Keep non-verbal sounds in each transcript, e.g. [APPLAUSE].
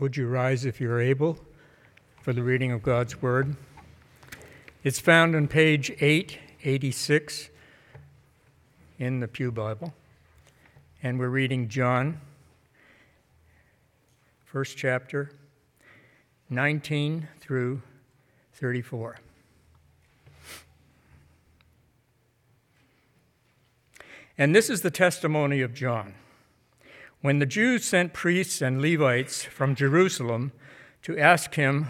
Would you rise if you're able for the reading of God's Word? It's found on page 886 in the Pew Bible. And we're reading John, first chapter, 19 through 34. And this is the testimony of John. When the Jews sent priests and Levites from Jerusalem to ask him,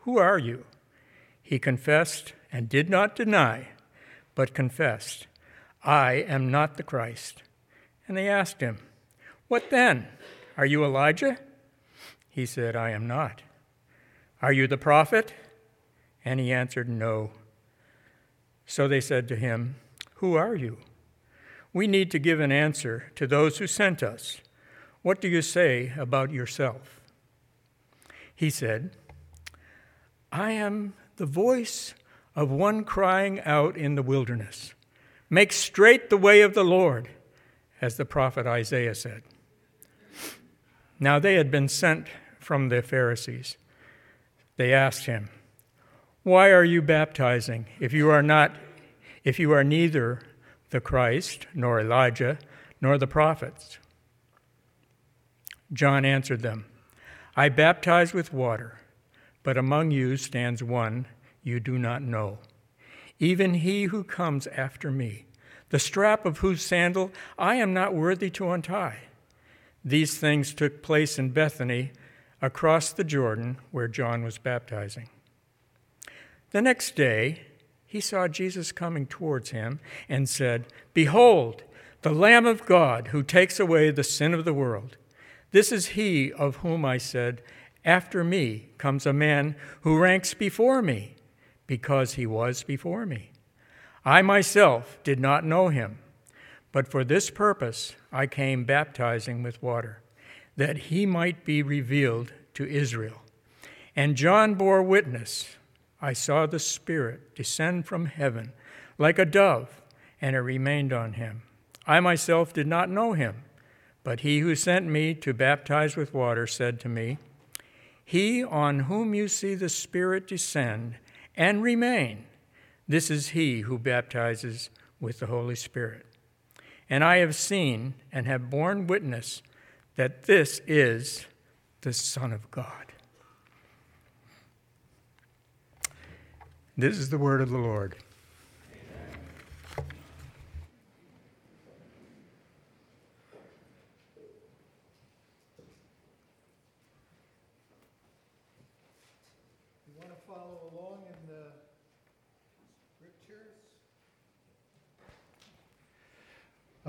Who are you? He confessed and did not deny, but confessed, I am not the Christ. And they asked him, What then? Are you Elijah? He said, I am not. Are you the prophet? And he answered, No. So they said to him, Who are you? We need to give an answer to those who sent us. What do you say about yourself? He said, I am the voice of one crying out in the wilderness, Make straight the way of the Lord, as the prophet Isaiah said. Now they had been sent from the Pharisees. They asked him, Why are you baptizing if you are not if you are neither the Christ, nor Elijah, nor the prophets? John answered them, I baptize with water, but among you stands one you do not know, even he who comes after me, the strap of whose sandal I am not worthy to untie. These things took place in Bethany, across the Jordan, where John was baptizing. The next day, he saw Jesus coming towards him and said, Behold, the Lamb of God who takes away the sin of the world. This is he of whom I said, After me comes a man who ranks before me, because he was before me. I myself did not know him, but for this purpose I came baptizing with water, that he might be revealed to Israel. And John bore witness I saw the Spirit descend from heaven like a dove, and it remained on him. I myself did not know him but he who sent me to baptize with water said to me, He on whom you see the Spirit descend and remain, this is he who baptizes with the Holy Spirit. And I have seen and have borne witness that this is the Son of God. This is the word of the Lord.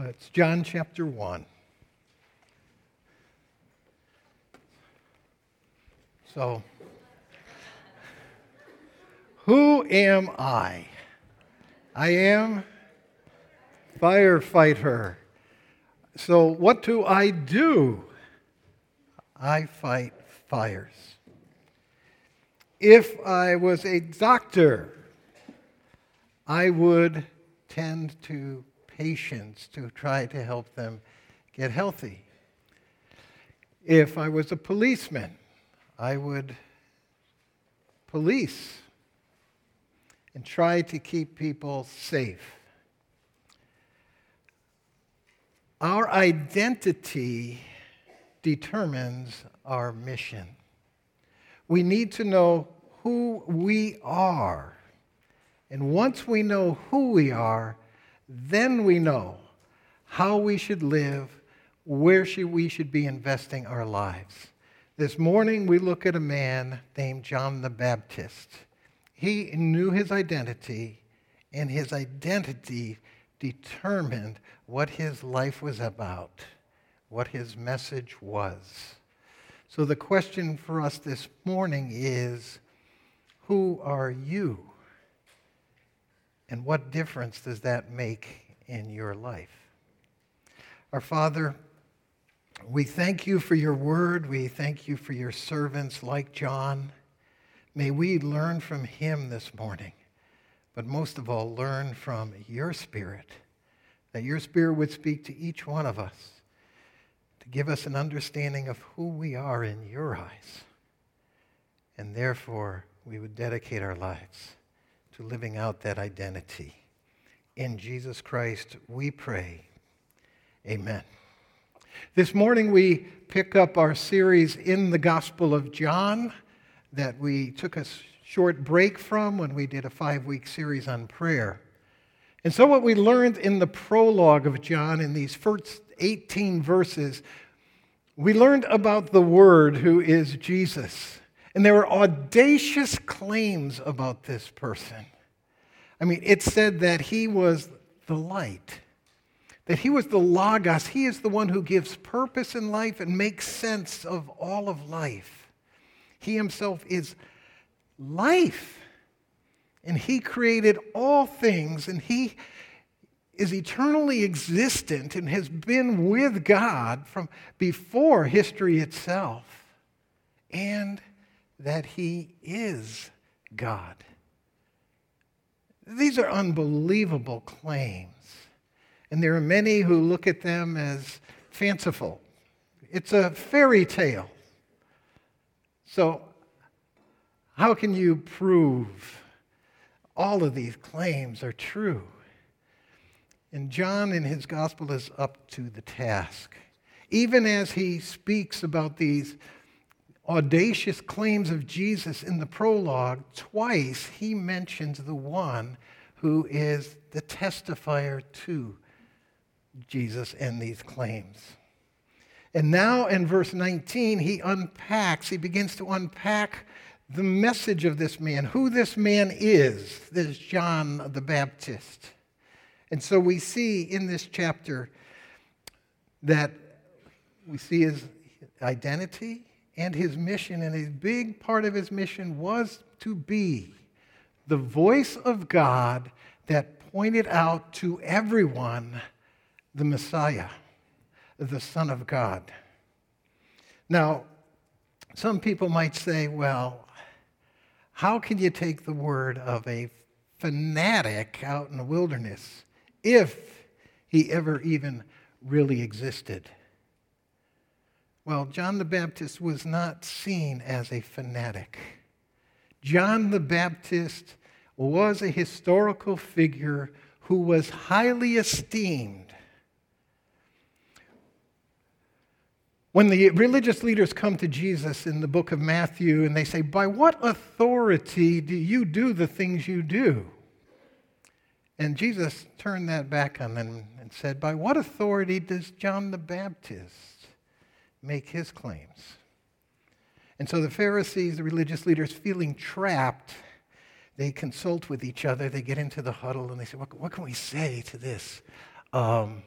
It's John chapter 1. So, who am I? I am firefighter. So, what do I do? I fight fires. If I was a doctor, I would tend to patients to try to help them get healthy. If I was a policeman, I would police and try to keep people safe. Our identity determines our mission. We need to know who we are. And once we know who we are, then we know how we should live, where should we should be investing our lives. This morning we look at a man named John the Baptist. He knew his identity, and his identity determined what his life was about, what his message was. So the question for us this morning is who are you? And what difference does that make in your life? Our Father, we thank you for your word. We thank you for your servants like John. May we learn from him this morning, but most of all, learn from your spirit, that your spirit would speak to each one of us to give us an understanding of who we are in your eyes. And therefore, we would dedicate our lives to living out that identity. In Jesus Christ, we pray. Amen. This morning, we pick up our series in the Gospel of John that we took a short break from when we did a five week series on prayer. And so, what we learned in the prologue of John in these first 18 verses, we learned about the Word who is Jesus. And there were audacious claims about this person. I mean, it said that he was the light, that he was the Logos. He is the one who gives purpose in life and makes sense of all of life. He himself is life. And he created all things, and he is eternally existent and has been with God from before history itself. And that he is God. These are unbelievable claims. And there are many who look at them as fanciful. It's a fairy tale. So, how can you prove all of these claims are true? And John in his gospel is up to the task. Even as he speaks about these audacious claims of Jesus in the prologue, twice he mentions the one who is the testifier to Jesus and these claims. And now in verse 19, he unpacks, he begins to unpack the message of this man, who this man is, this John the Baptist. And so we see in this chapter that we see his identity, and his mission, and a big part of his mission was to be the voice of God that pointed out to everyone the Messiah, the Son of God. Now, some people might say, well, how can you take the word of a fanatic out in the wilderness if he ever even really existed? Well, John the Baptist was not seen as a fanatic. John the Baptist was a historical figure who was highly esteemed. When the religious leaders come to Jesus in the book of Matthew and they say, By what authority do you do the things you do? And Jesus turned that back on them and said, By what authority does John the Baptist make his claims. And so the Pharisees, the religious leaders, feeling trapped, they consult with each other. They get into the huddle and they say, What, what can we say to this? Um,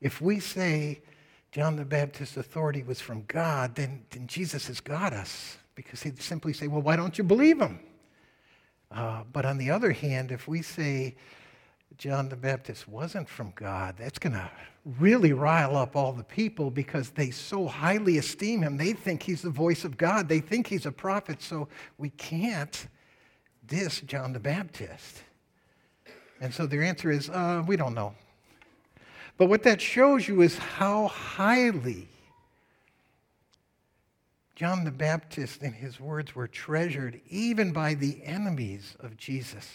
if we say John the Baptist's authority was from God, then, then Jesus has got us. Because he'd simply say, Well, why don't you believe him? Uh, but on the other hand, if we say John the Baptist wasn't from God, that's going to really rile up all the people because they so highly esteem him. They think he's the voice of God, they think he's a prophet, so we can't diss John the Baptist. And so their answer is, uh, we don't know. But what that shows you is how highly John the Baptist and his words were treasured even by the enemies of Jesus.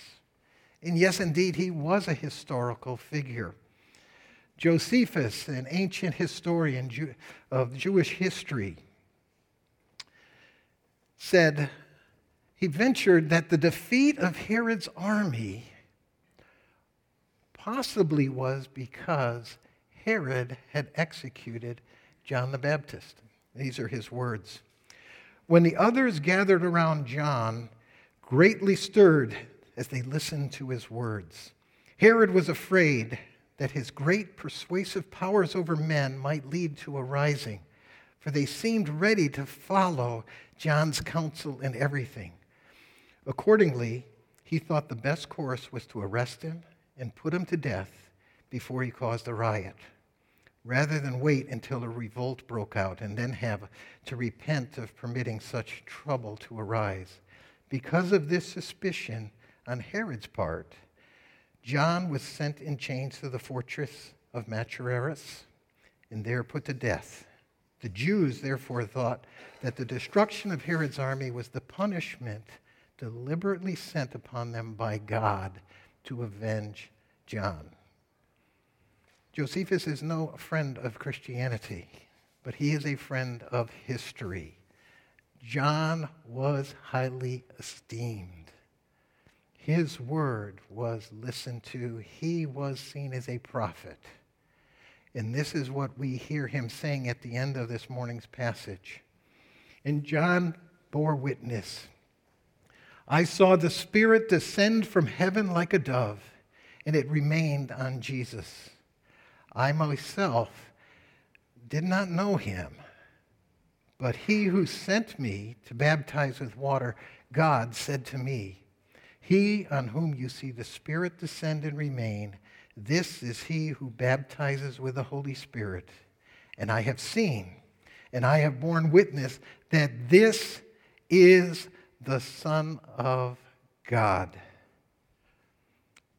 And yes, indeed, he was a historical figure. Josephus, an ancient historian of Jewish history, said he ventured that the defeat of Herod's army possibly was because Herod had executed John the Baptist. These are his words. When the others gathered around John, greatly stirred as they listened to his words. Herod was afraid that his great persuasive powers over men might lead to a rising, for they seemed ready to follow John's counsel in everything. Accordingly, he thought the best course was to arrest him and put him to death before he caused a riot, rather than wait until a revolt broke out and then have to repent of permitting such trouble to arise. Because of this suspicion, on Herod's part, John was sent in chains to the fortress of Machaerus and there put to death The Jews therefore thought that the destruction of Herod's army was the punishment deliberately sent upon them by God to avenge John. Josephus is no friend of Christianity, but he is a friend of history. John was highly esteemed. His word was listened to. He was seen as a prophet. And this is what we hear him saying at the end of this morning's passage. And John bore witness. I saw the Spirit descend from heaven like a dove, and it remained on Jesus. I myself did not know him, but he who sent me to baptize with water, God said to me, He on whom you see the Spirit descend and remain, this is he who baptizes with the Holy Spirit. And I have seen, and I have borne witness that this is the Son of God.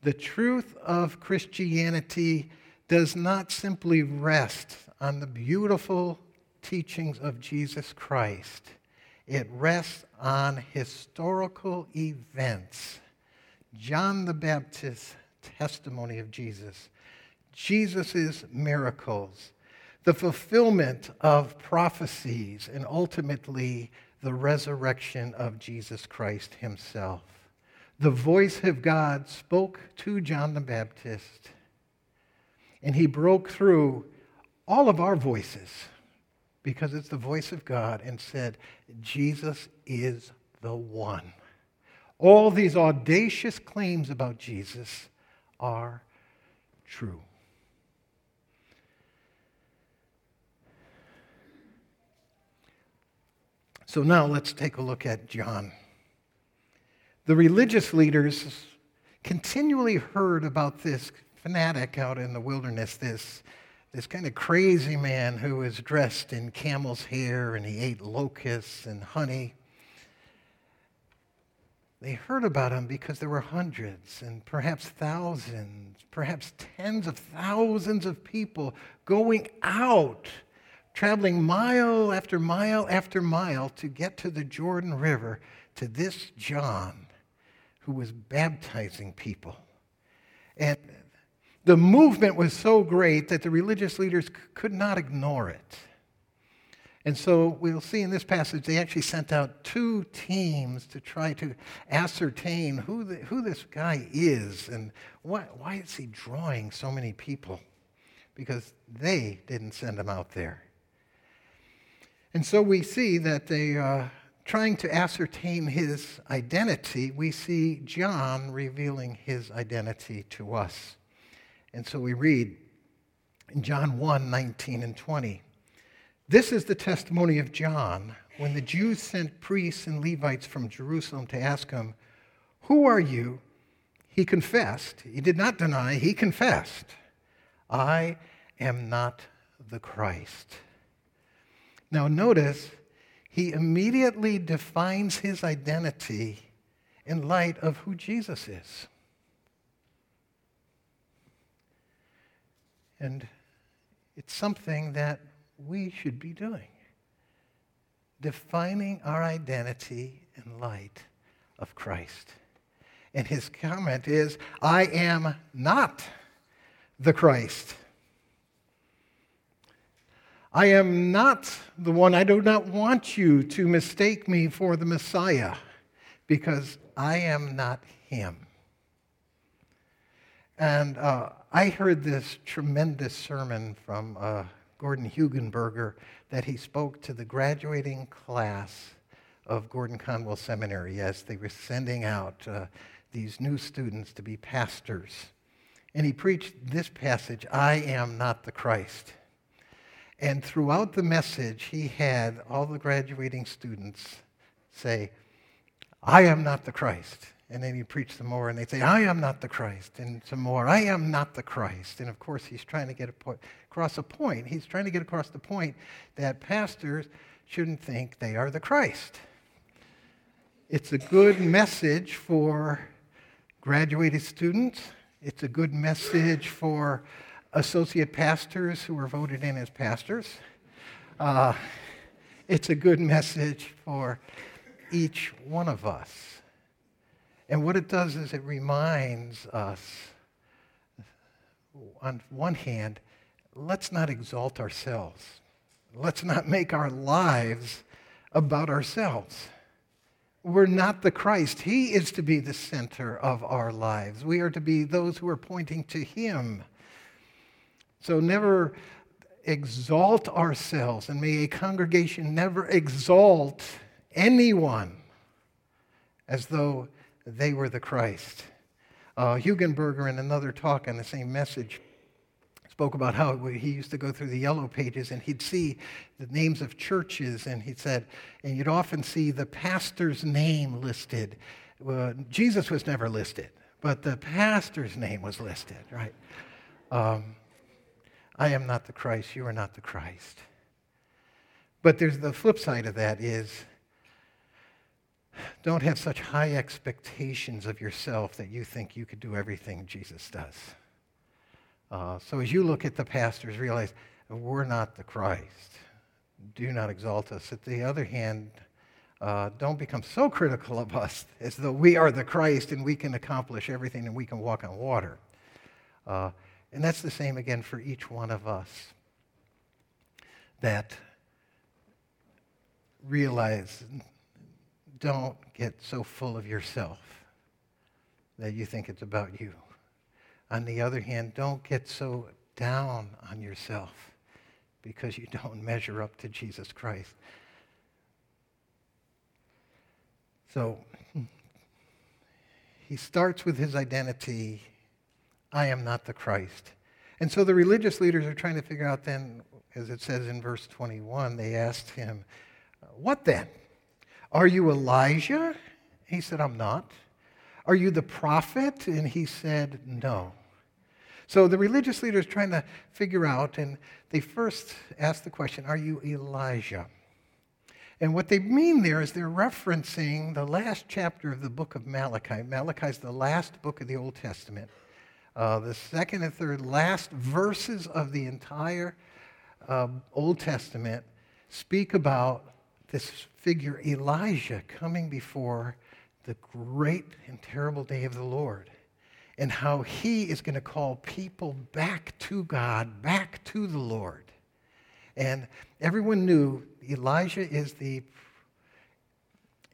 The truth of Christianity does not simply rest on the beautiful teachings of Jesus Christ, it rests on historical events. John the Baptist's testimony of Jesus, Jesus' miracles, the fulfillment of prophecies, and ultimately the resurrection of Jesus Christ himself. The voice of God spoke to John the Baptist, and he broke through all of our voices because it's the voice of God and said, Jesus is the one. All these audacious claims about Jesus are true. So now let's take a look at John. The religious leaders continually heard about this fanatic out in the wilderness, this, this kind of crazy man who was dressed in camel's hair and he ate locusts and honey. They heard about him because there were hundreds and perhaps thousands, perhaps tens of thousands of people going out, traveling mile after mile after mile to get to the Jordan River to this John who was baptizing people. And the movement was so great that the religious leaders could not ignore it. And so we'll see in this passage, they actually sent out two teams to try to ascertain who, the, who this guy is and why, why is he drawing so many people? Because they didn't send him out there. And so we see that they are uh, trying to ascertain his identity. We see John revealing his identity to us. And so we read in John 1 19 and 20. This is the testimony of John when the Jews sent priests and Levites from Jerusalem to ask him, Who are you? He confessed. He did not deny, he confessed, I am not the Christ. Now, notice he immediately defines his identity in light of who Jesus is. And it's something that we should be doing. Defining our identity in light of Christ. And his comment is, I am not the Christ. I am not the one. I do not want you to mistake me for the Messiah because I am not him. And uh, I heard this tremendous sermon from uh, Gordon Hugenberger that he spoke to the graduating class of Gordon Conwell Seminary as they were sending out uh, these new students to be pastors. And he preached this passage I am not the Christ. And throughout the message, he had all the graduating students say, I am not the Christ. And then he'd preach some more, and they'd say, I am not the Christ. And some more, I am not the Christ. And of course, he's trying to get across a point. He's trying to get across the point that pastors shouldn't think they are the Christ. It's a good message for graduated students. It's a good message for associate pastors who are voted in as pastors. uh, it's a good message for each one of us. And what it does is it reminds us, on one hand, let's not exalt ourselves. Let's not make our lives about ourselves. We're not the Christ. He is to be the center of our lives. We are to be those who are pointing to Him. So never exalt ourselves, and may a congregation never exalt anyone as though they were the Christ. Uh, Hugenberger, in another talk on the same message, spoke about how he used to go through the yellow pages and he'd see the names of churches and he said, and you'd often see the pastor's name listed. Well, Jesus was never listed, but the pastor's name was listed, right? Um, I am not the Christ, you are not the Christ. But there's the flip side of that is don't have such high expectations of yourself that you think you could do everything Jesus does. Uh, so as you look at the pastors, realize we're not the Christ. Do not exalt us. At the other hand, uh, don't become so critical of us [LAUGHS] as though we are the Christ and we can accomplish everything and we can walk on water. Uh, and that's the same again for each one of us. That realize don't get so full of yourself that you think it's about you. On the other hand, don't get so down on yourself because you don't measure up to Jesus Christ. So he starts with his identity I am not the Christ. And so the religious leaders are trying to figure out then, as it says in verse 21, they asked him, What then? Are you Elijah? He said, I'm not. Are you the prophet? And he said, No. So the religious leaders trying to figure out, and they first ask the question, Are you Elijah? And what they mean there is they're referencing the last chapter of the book of Malachi. Malachi is the last book of the Old Testament. Uh, the second and third last verses of the entire uh, Old Testament speak about this figure Elijah coming before the great and terrible day of the Lord and how he is going to call people back to God, back to the Lord. And everyone knew Elijah is the,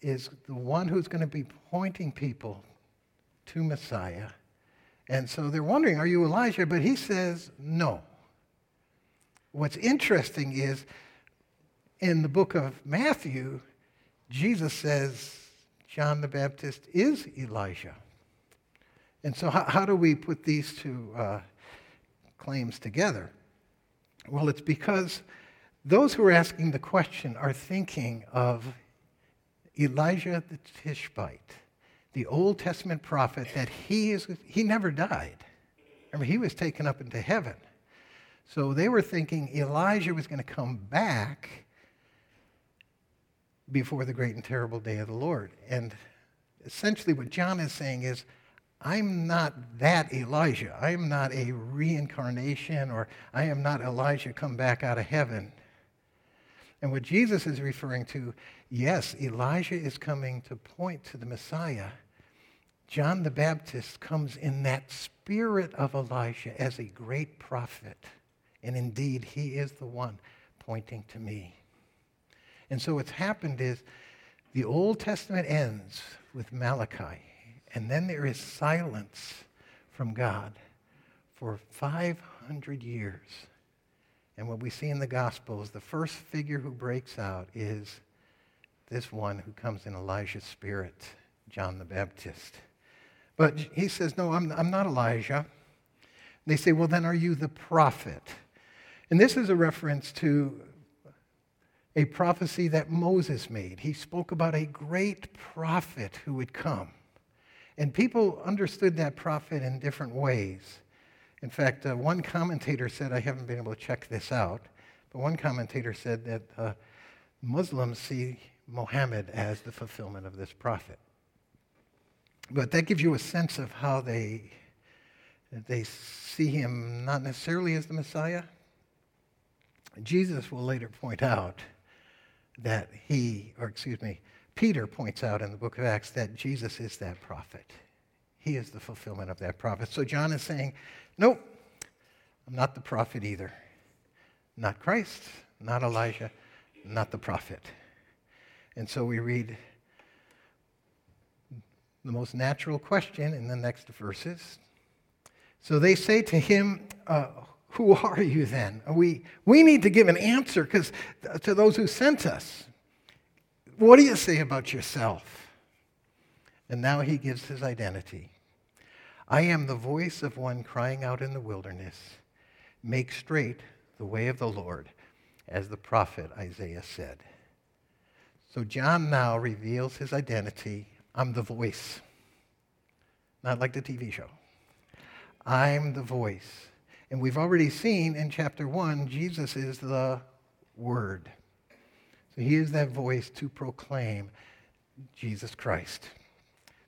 is the one who's going to be pointing people to Messiah. And so they're wondering, are you Elijah? But he says, no. What's interesting is in the book of Matthew, Jesus says John the Baptist is Elijah. And so, how, how do we put these two uh, claims together? Well, it's because those who are asking the question are thinking of Elijah the Tishbite, the Old Testament prophet that he, is, he never died. Remember, he was taken up into heaven. So they were thinking Elijah was going to come back before the great and terrible day of the Lord. And essentially, what John is saying is, I'm not that Elijah. I am not a reincarnation, or I am not Elijah come back out of heaven. And what Jesus is referring to, yes, Elijah is coming to point to the Messiah. John the Baptist comes in that spirit of Elijah as a great prophet. And indeed, he is the one pointing to me. And so what's happened is the Old Testament ends with Malachi, and then there is silence from God for 500 years. And what we see in the Gospels, the first figure who breaks out is this one who comes in Elijah's spirit, John the Baptist. But he says, No, I'm, I'm not Elijah. They say, Well, then are you the prophet? And this is a reference to a prophecy that Moses made. He spoke about a great prophet who would come. And people understood that prophet in different ways. In fact, uh, one commentator said, I haven't been able to check this out, but one commentator said that uh, Muslims see Muhammad as the fulfillment of this prophet. But that gives you a sense of how they, they see him not necessarily as the Messiah, Jesus will later point out that he, or excuse me, Peter points out in the book of Acts that Jesus is that prophet. He is the fulfillment of that prophet. So John is saying, nope, I'm not the prophet either. Not Christ, not Elijah, not the prophet. And so we read the most natural question in the next verses. So they say to him, uh, Who are you then? We, we need to give an answer because to those who sent us. What do you say about yourself? And now he gives his identity. I am the voice of one crying out in the wilderness, Make straight the way of the Lord, as the prophet Isaiah said. So John now reveals his identity. I'm the voice, not like the TV show. I'm the voice. And we've already seen in chapter 1, Jesus is the Word. So he is that voice to proclaim Jesus Christ,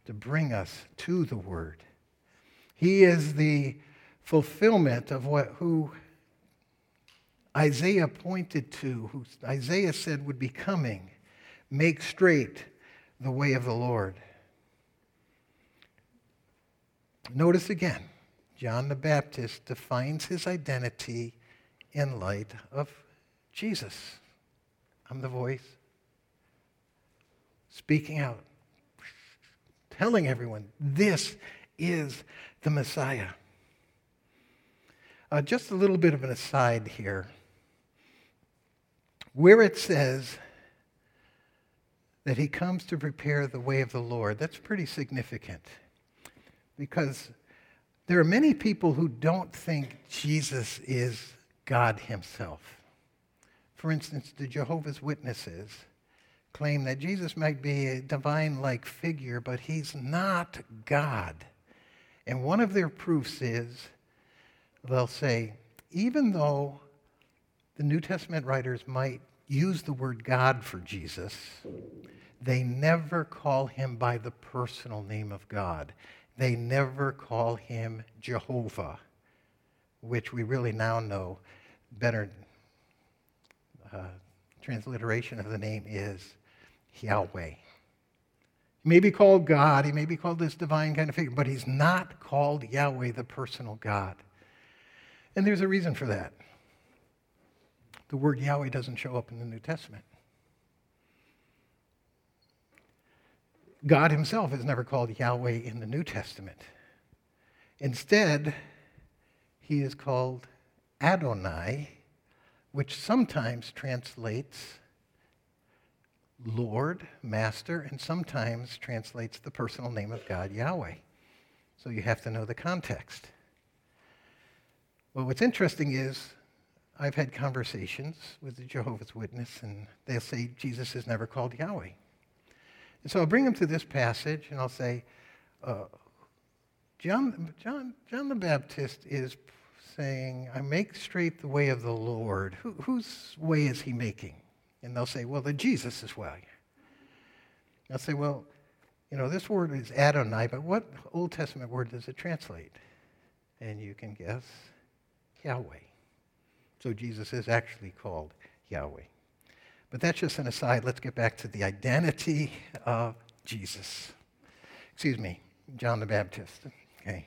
to bring us to the Word. He is the fulfillment of what who Isaiah pointed to, who Isaiah said would be coming. Make straight the way of the Lord. Notice again, John the Baptist defines his identity in light of Jesus. I'm the voice speaking out, telling everyone this is the Messiah. Uh, just a little bit of an aside here. Where it says that he comes to prepare the way of the Lord, that's pretty significant because there are many people who don't think Jesus is God himself. For instance, the Jehovah's Witnesses claim that Jesus might be a divine like figure, but he's not God. And one of their proofs is they'll say, even though the New Testament writers might use the word God for Jesus, they never call him by the personal name of God. They never call him Jehovah, which we really now know better uh, transliteration of the name is Yahweh. He may be called God, he may be called this divine kind of figure, but he's not called Yahweh, the personal God. And there's a reason for that. The word Yahweh doesn't show up in the New Testament. God himself is never called Yahweh in the New Testament. Instead, he is called Adonai, which sometimes translates Lord, Master, and sometimes translates the personal name of God, Yahweh. So you have to know the context. Well, what's interesting is I've had conversations with the Jehovah's Witness, and they'll say Jesus is never called Yahweh. And so I'll bring them to this passage, and I'll say, uh, John, John, John the Baptist is saying, I make straight the way of the Lord. Who, whose way is he making? And they'll say, well, the Jesus' way. I'll say, well, you know, this word is Adonai, but what Old Testament word does it translate? And you can guess Yahweh. So Jesus is actually called Yahweh. But that's just an aside. Let's get back to the identity of Jesus. Excuse me, John the Baptist. Okay.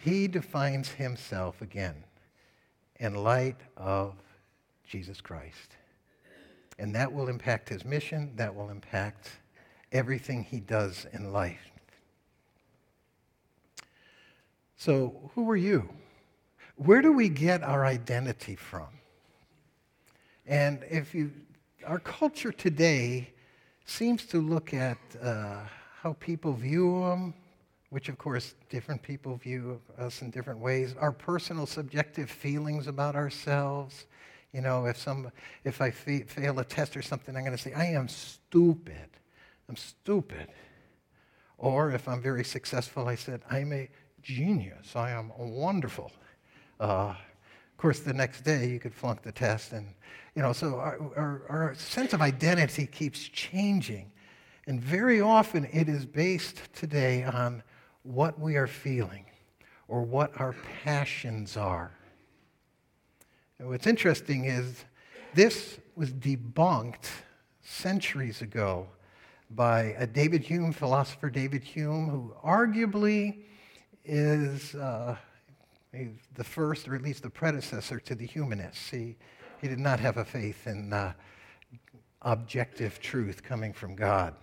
He defines himself again in light of Jesus Christ. And that will impact his mission, that will impact everything he does in life. So, who are you? Where do we get our identity from? And if you, our culture today seems to look at uh, how people view them, which of course different people view us in different ways, our personal subjective feelings about ourselves. You know, if, some, if I fail a test or something, I'm going to say, I am stupid. I'm stupid. Or if I'm very successful, I said, I'm a genius. I am wonderful. Uh, of course, the next day you could flunk the test. And, you know, so our, our, our sense of identity keeps changing. And very often it is based today on what we are feeling or what our passions are. And what's interesting is this was debunked centuries ago by a David Hume, philosopher David Hume, who arguably is uh, the first, or at least the predecessor to the humanists. He, he did not have a faith in uh, objective truth coming from God.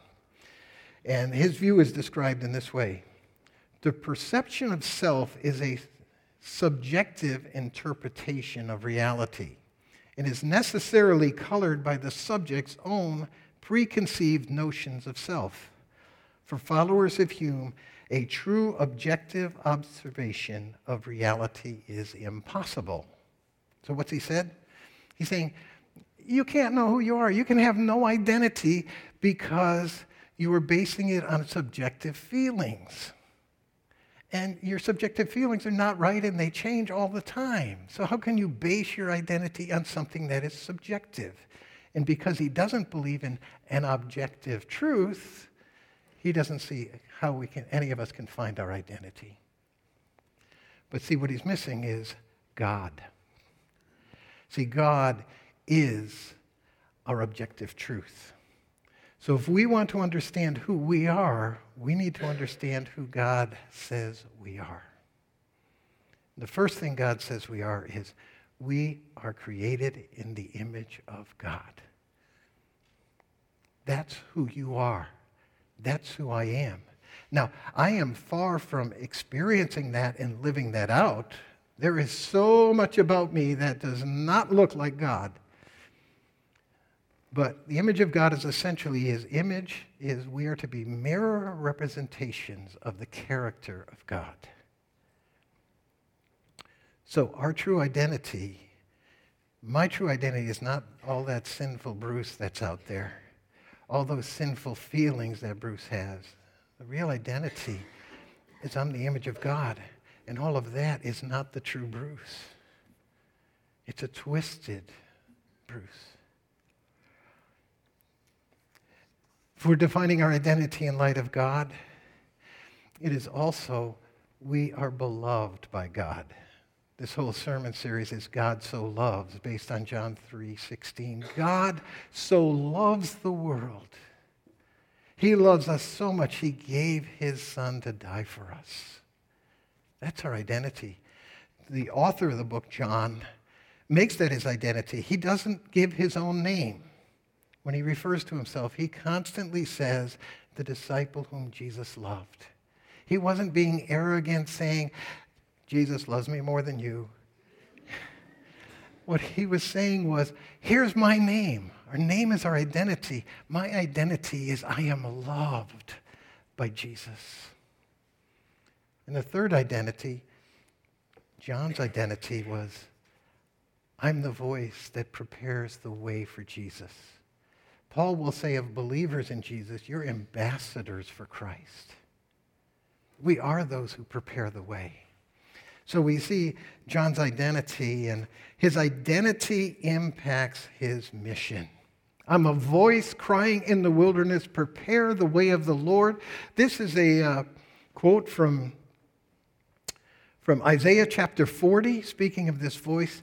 And his view is described in this way The perception of self is a subjective interpretation of reality and is necessarily colored by the subject's own preconceived notions of self. For followers of Hume, a true objective observation of reality is impossible. So, what's he said? He's saying, you can't know who you are. You can have no identity because you are basing it on subjective feelings. And your subjective feelings are not right and they change all the time. So, how can you base your identity on something that is subjective? And because he doesn't believe in an objective truth, he doesn't see how we can, any of us can find our identity. But see, what he's missing is God. See, God is our objective truth. So if we want to understand who we are, we need to understand who God says we are. The first thing God says we are is we are created in the image of God. That's who you are. That's who I am. Now, I am far from experiencing that and living that out. There is so much about me that does not look like God. But the image of God is essentially his image is we are to be mirror representations of the character of God. So our true identity, my true identity is not all that sinful Bruce that's out there, all those sinful feelings that Bruce has. The real identity is I'm the image of God. And all of that is not the true Bruce. It's a twisted Bruce. If we're defining our identity in light of God, it is also we are beloved by God. This whole sermon series is God so loves based on John 3:16. God so loves the world. He loves us so much he gave his son to die for us. That's our identity. The author of the book John makes that his identity. He doesn't give his own name when he refers to himself, he constantly says, the disciple whom Jesus loved. He wasn't being arrogant, saying, Jesus loves me more than you. What he was saying was, here's my name. Our name is our identity. My identity is I am loved by Jesus. And the third identity, John's identity was, I'm the voice that prepares the way for Jesus. Paul will say of believers in Jesus, you're ambassadors for Christ. We are those who prepare the way. So we see John's identity, and his identity impacts his mission. I'm a voice crying in the wilderness, prepare the way of the Lord. This is a uh, quote from, from Isaiah chapter 40, speaking of this voice.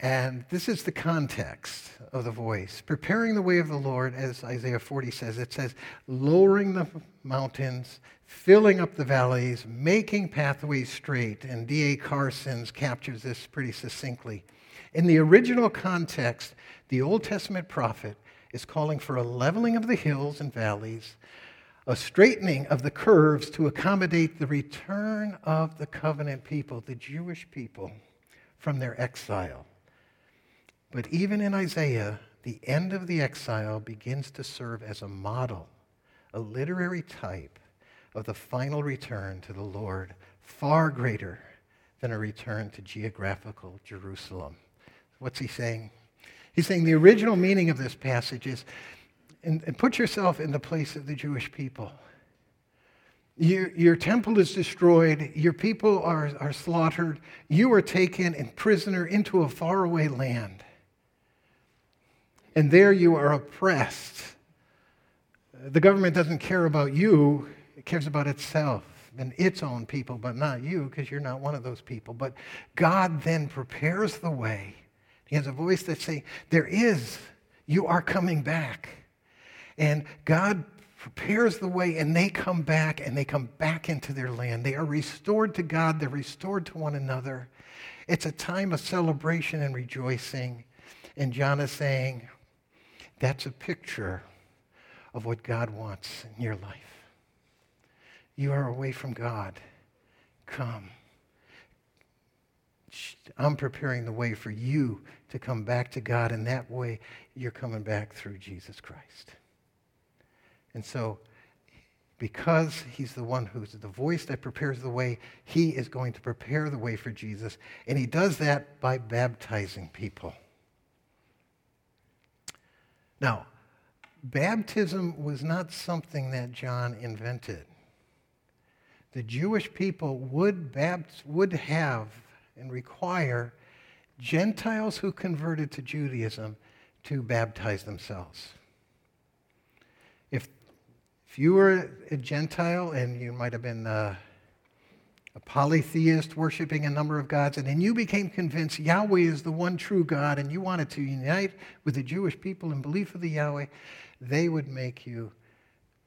And this is the context of the voice. Preparing the way of the Lord, as Isaiah 40 says, it says, lowering the mountains, filling up the valleys, making pathways straight. And D.A. Carson's captures this pretty succinctly. In the original context, the Old Testament prophet is calling for a leveling of the hills and valleys, a straightening of the curves to accommodate the return of the covenant people, the Jewish people, from their exile. But even in Isaiah, the end of the exile begins to serve as a model, a literary type of the final return to the Lord, far greater than a return to geographical Jerusalem. What's he saying? He's saying the original meaning of this passage is, and, and put yourself in the place of the Jewish people. Your, your temple is destroyed. Your people are, are slaughtered. You are taken in prisoner into a faraway land and there you are oppressed. The government doesn't care about you, it cares about itself and its own people, but not you because you're not one of those people. But God then prepares the way He has a voice that's saying, There is, you are coming back. And God prepares the way, and they come back, and they come back into their land. They are restored to God, they're restored to one another. It's a time of celebration and rejoicing. And John is saying, That's a picture of what God wants in your life. You are away from God. Come. I'm preparing the way for you to come back to God, and that way you're coming back through Jesus Christ. And so, because he's the one who's the voice that prepares the way, he is going to prepare the way for Jesus. And he does that by baptizing people. Now, baptism was not something that John invented. The Jewish people would, bapt- would have and require Gentiles who converted to Judaism to baptize themselves. If, if you were a Gentile and you might have been uh, a polytheist worshiping a number of gods, and then you became convinced Yahweh is the one true God and you wanted to unite with the Jewish people in belief of the Yahweh, they would make you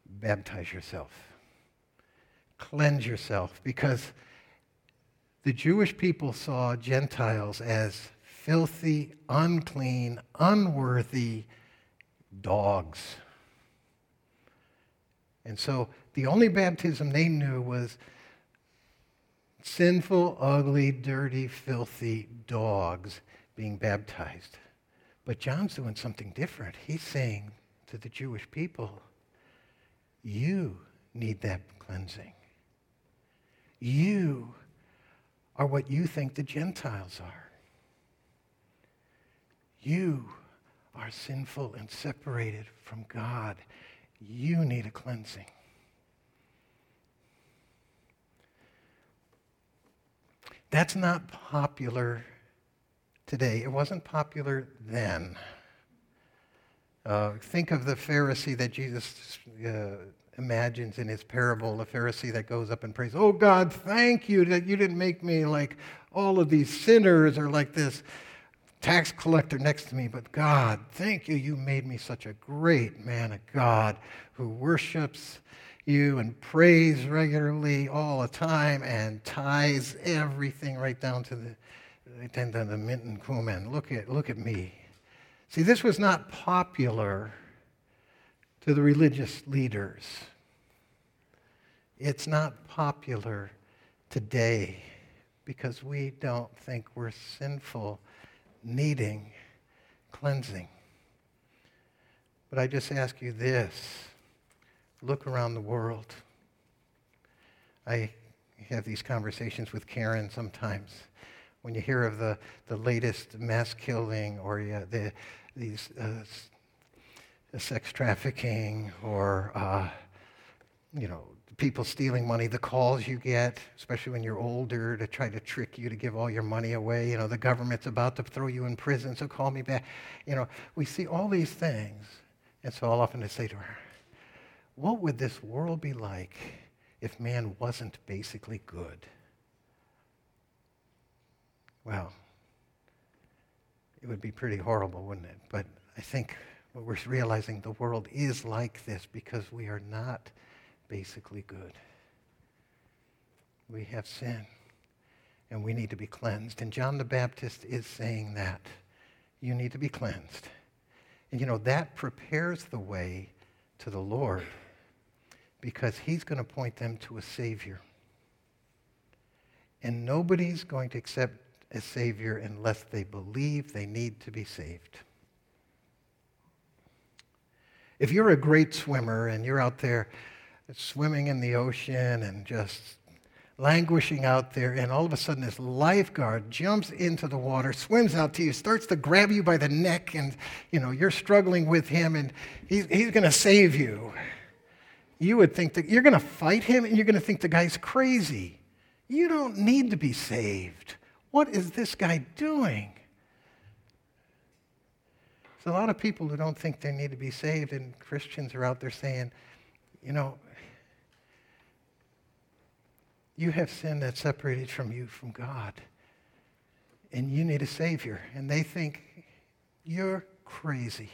baptize yourself, cleanse yourself, because the Jewish people saw Gentiles as filthy, unclean, unworthy dogs. And so the only baptism they knew was sinful, ugly, dirty, filthy dogs being baptized. But John's doing something different. He's saying to the Jewish people, You need that cleansing. You are what you think the Gentiles are. You are sinful and separated from God. You need a cleansing. That's not popular today. It wasn't popular then. Uh, think of the Pharisee that Jesus uh, imagines in his parable, the Pharisee that goes up and prays, Oh God, thank you that you didn't make me like all of these sinners or like this tax collector next to me, but God, thank you, you made me such a great man of God who worships you and prays regularly all the time and ties everything right down to the, down the mint and cumin. Look at, look at me. See, this was not popular to the religious leaders. It's not popular today because we don't think we're sinful, needing cleansing. But I just ask you this look around the world. I have these conversations with Karen sometimes. When you hear of the, the latest mass killing or the, these uh, sex trafficking or, uh, you know, people stealing money, the calls you get, especially when you're older, to try to trick you to give all your money away. You know, the government's about to throw you in prison, so call me back. You know, we see all these things. And so I'll often say to her, what would this world be like if man wasn't basically good? Well, it would be pretty horrible, wouldn't it? But I think what we're realizing the world is like this because we are not basically good. We have sin and we need to be cleansed. And John the Baptist is saying that. You need to be cleansed. And you know, that prepares the way to the Lord because he's going to point them to a Savior. And nobody's going to accept a Savior unless they believe they need to be saved. If you're a great swimmer and you're out there swimming in the ocean and just languishing out there, and all of a sudden this lifeguard jumps into the water, swims out to you, starts to grab you by the neck, and you know you're struggling with him, and he's, he's going to save you. You would think that you're going to fight him, and you're going to think the guy's crazy. You don't need to be saved. What is this guy doing? There's a lot of people who don't think they need to be saved, and Christians are out there saying, you know, you have sin that separated from you from God. and you need a Savior. And they think you're crazy.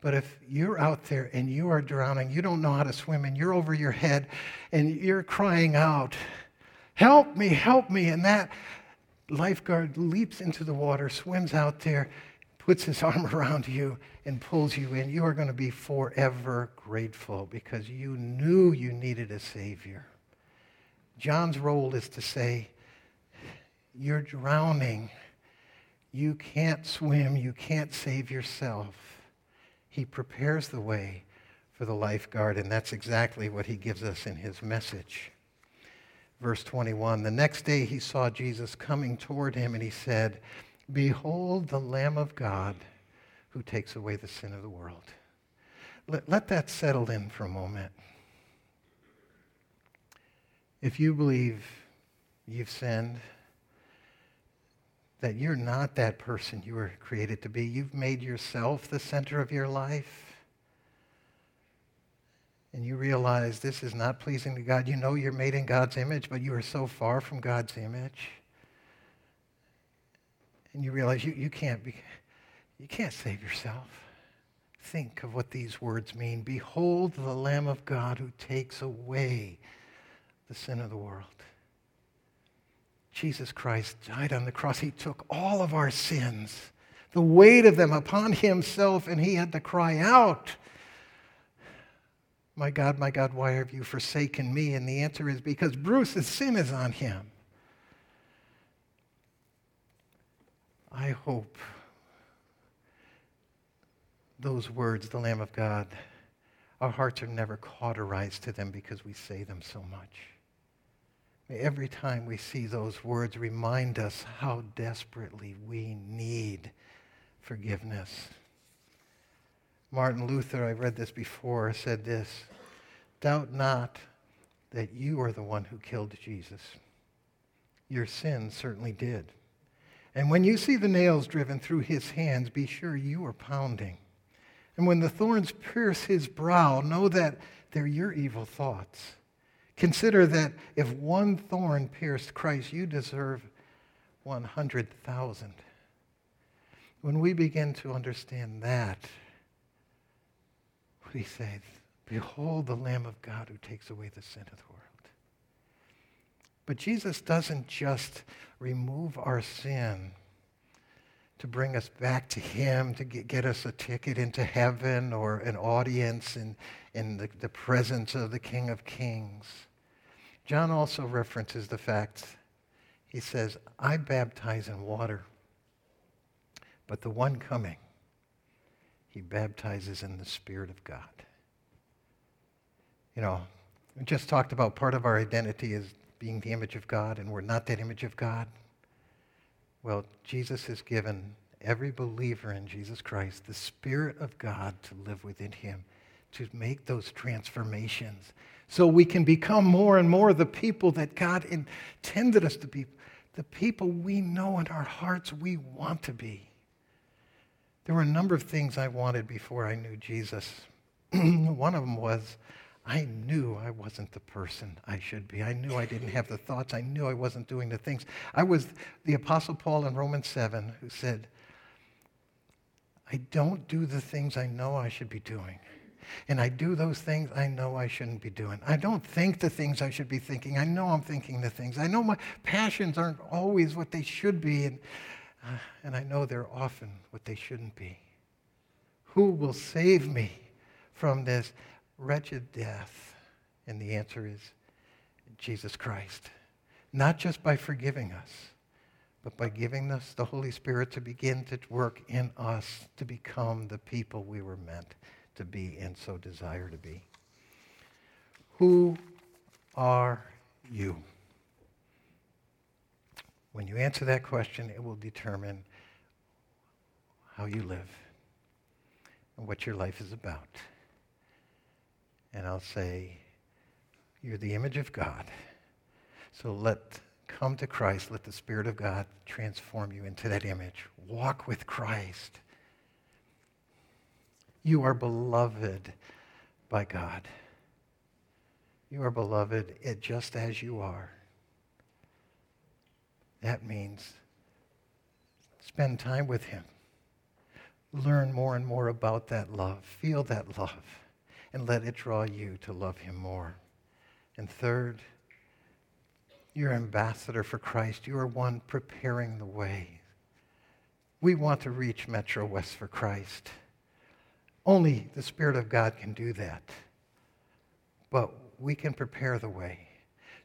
But if you're out there and you are drowning, you don't know how to swim, and you're over your head and you're crying out, Help me, help me. And that lifeguard leaps into the water, swims out there, puts his arm [LAUGHS] around you, and pulls you in. You are going to be forever grateful because you knew you needed a Savior. John's role is to say, You're drowning. You can't swim. You can't save yourself. He prepares the way for the lifeguard, and that's exactly what he gives us in his message. Verse 21 The next day he saw Jesus coming toward him, and he said, Behold the Lamb of God who takes away the sin of the world. Let, let that settle in for a moment. If you believe you've sinned, that you're not that person you were created to be, you've made yourself the center of your life, and you realize this is not pleasing to God, you know you're made in God's image, but you are so far from God's image. And you realize you, you, can't be, you can't save yourself. Think of what these words mean. Behold the Lamb of God who takes away the sin of the world. Jesus Christ died on the cross. He took all of our sins, the weight of them upon himself, and he had to cry out, My God, my God, why have you forsaken me? And the answer is because Bruce's sin is on him. Hope those words, the Lamb of God, our hearts are never cauterized to them because we say them so much. May every time we see those words remind us how desperately we need forgiveness. Martin Luther, I read this before, said this Doubt not that you are the one who killed Jesus. Your sin certainly did. And when you see the nails driven through his hands, be sure you are pounding. And when the thorns pierce his brow, know that they're your evil thoughts. Consider that if one thorn pierced Christ, you deserve 100,000. When we begin to understand that, we say, Behold the Lamb of God who takes away the sin of the world. But Jesus doesn't just remove our sin to bring us back to Him, to get, us a ticket into heaven or an audience in, in the, the presence of the King of Kings. John also references the fact, he says, I baptize in water, but the one coming, he baptizes in the Spirit of God. You know, we just talked about part of our identity is being the image of God, and we're not that image of God. Well, Jesus has given every believer in Jesus Christ the Spirit of God to live within him, to make those transformations so we can become more and more the people that God intended us to be, the people we know in our hearts we want to be. There were a number of things I wanted before I knew Jesus. [CLEARS THROAT] One of them was I knew I wasn't the person I should be. I knew I didn't have the thoughts. I knew I wasn't doing the things. I was the Apostle Paul in Romans 7 who said, I don't do the things I know I should be doing. And I do those things I know I shouldn't be doing. I don't think the things I should be thinking. I know I'm thinking the things. I know my passions aren't always what they should be, and, uh, and I know they're often what they shouldn't be. Who will save me from this wretched death? And the answer is Jesus Christ. Not just by forgiving us, but by giving us the Holy Spirit to begin to work in us to become the people we were meant to be and so desire to be. Who are you? When you answer that question, it will determine how you live and what your life is about. And I'll say, You're the image of God. So let come to Christ. Let the Spirit of God transform you into that image. Walk with Christ. You are beloved by God. You are beloved just as you are. That means Spend time with Him. Learn more and more about that love. Feel that love. And let it draw you to love Him more. And third, you're ambassador for Christ. You are one preparing the way. We want to reach Metro West for Christ. Only the Spirit of God can do that. But we can prepare the way.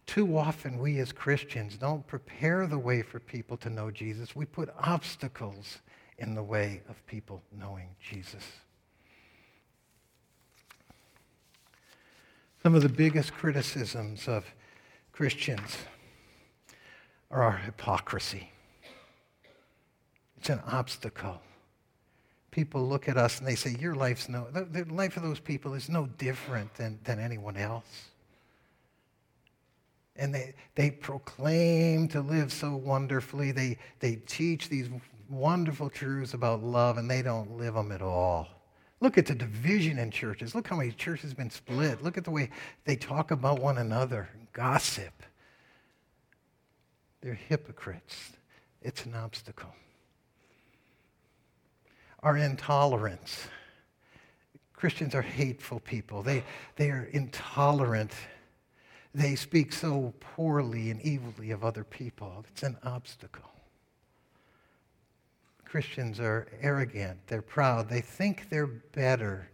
Too often, we as Christians don't prepare the way for people to know Jesus. We put obstacles in the way of people knowing Jesus. Some of the biggest criticisms of Christians are our hypocrisy. It's an obstacle. People look at us and they say, Your life's no, the life of those people is no different than, than anyone else. And they, they proclaim to live so wonderfully. They, they teach these wonderful truths about love, and they don't live them at all. Look at the division in churches. Look how many churches have been split. Look at the way they talk about one another, gossip. They're hypocrites. It's an obstacle. Our intolerance. Christians are hateful people. They, they are intolerant. They speak so poorly and evilly of other people. It's an obstacle. Christians are arrogant. They're proud. They think they're better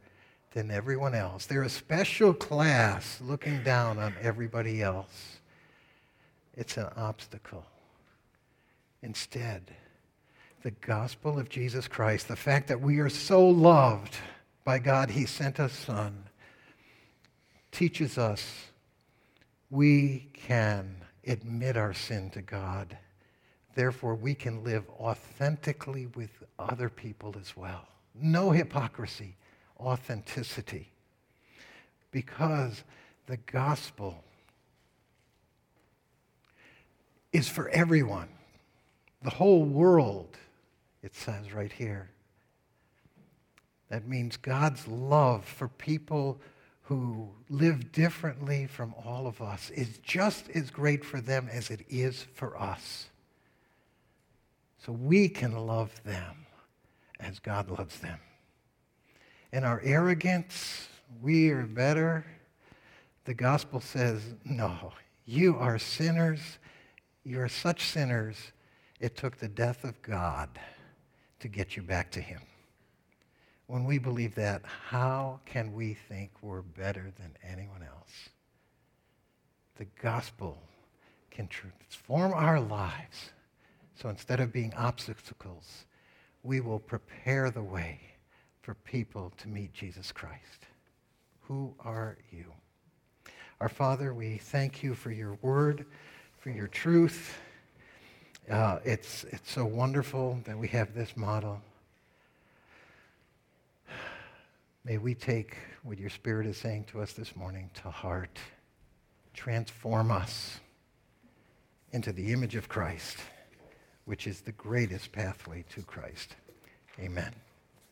than everyone else. They're a special class looking down on everybody else it's an obstacle. Instead, the gospel of Jesus Christ, the fact that we are so loved by God, He sent a Son, teaches us we can admit our sin to God. Therefore, we can live authentically with other people as well. No hypocrisy, authenticity. Because the gospel is for everyone, the whole world, it says right here. That means God's love for people who live differently from all of us is just as great for them as it is for us. So we can love them as God loves them. In our arrogance, we are better. The gospel says, no, you are sinners you are such sinners, it took the death of God to get you back to Him. When we believe that, how can we think we're better than anyone else? The gospel can transform our lives. So instead of being obstacles, we will prepare the way for people to meet Jesus Christ. Who are you? Our Father, we thank you for your word for your truth. Uh, it's, it's so wonderful that we have this model. May we take what your Spirit is saying to us this morning to heart. Transform us into the image of Christ, which is the greatest pathway to Christ. Amen.